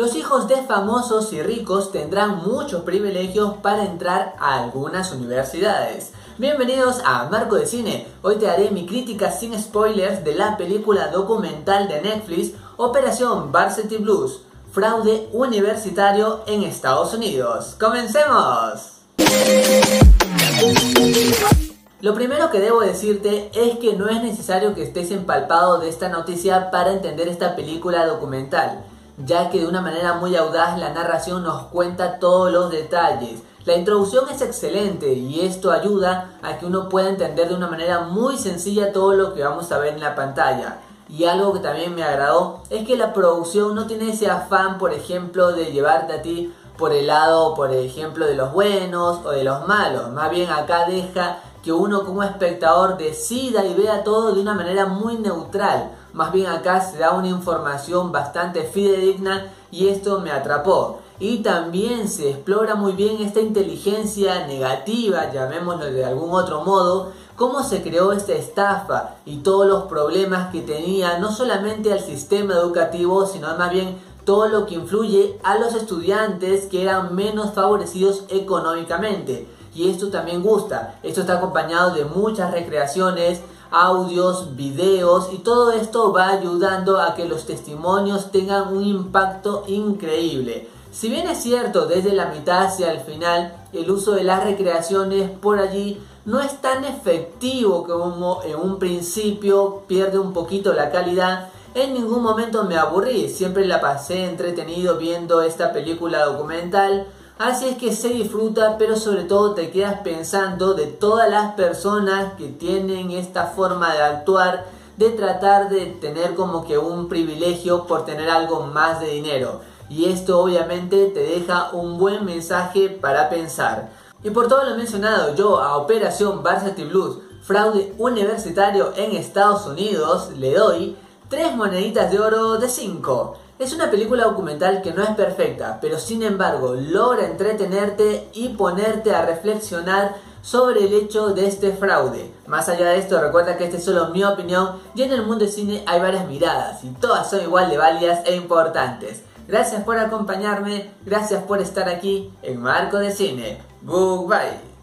los hijos de famosos y ricos tendrán muchos privilegios para entrar a algunas universidades. Bienvenidos a Marco de Cine. Hoy te haré mi crítica sin spoilers de la película documental de Netflix Operación Varsity Blues, fraude universitario en Estados Unidos. ¡Comencemos! Lo primero que debo decirte es que no es necesario que estés empalpado de esta noticia para entender esta película documental ya que de una manera muy audaz la narración nos cuenta todos los detalles. La introducción es excelente y esto ayuda a que uno pueda entender de una manera muy sencilla todo lo que vamos a ver en la pantalla. Y algo que también me agradó es que la producción no tiene ese afán, por ejemplo, de llevarte a ti por el lado, por ejemplo, de los buenos o de los malos. Más bien acá deja que uno como espectador decida y vea todo de una manera muy neutral. Más bien acá se da una información bastante fidedigna y esto me atrapó. Y también se explora muy bien esta inteligencia negativa, llamémoslo de algún otro modo, cómo se creó esta estafa y todos los problemas que tenía no solamente al sistema educativo, sino más bien todo lo que influye a los estudiantes que eran menos favorecidos económicamente. Y esto también gusta. Esto está acompañado de muchas recreaciones, audios, videos y todo esto va ayudando a que los testimonios tengan un impacto increíble. Si bien es cierto desde la mitad hacia el final el uso de las recreaciones por allí no es tan efectivo como en un principio, pierde un poquito la calidad, en ningún momento me aburrí, siempre la pasé entretenido viendo esta película documental Así es que se disfruta, pero sobre todo te quedas pensando de todas las personas que tienen esta forma de actuar, de tratar de tener como que un privilegio por tener algo más de dinero. Y esto obviamente te deja un buen mensaje para pensar. Y por todo lo mencionado, yo a Operación Varsity Blues, fraude universitario en Estados Unidos, le doy 3 moneditas de oro de 5. Es una película documental que no es perfecta, pero sin embargo logra entretenerte y ponerte a reflexionar sobre el hecho de este fraude. Más allá de esto, recuerda que esta es solo mi opinión y en el mundo del cine hay varias miradas y todas son igual de válidas e importantes. Gracias por acompañarme, gracias por estar aquí en Marco de Cine. Goodbye.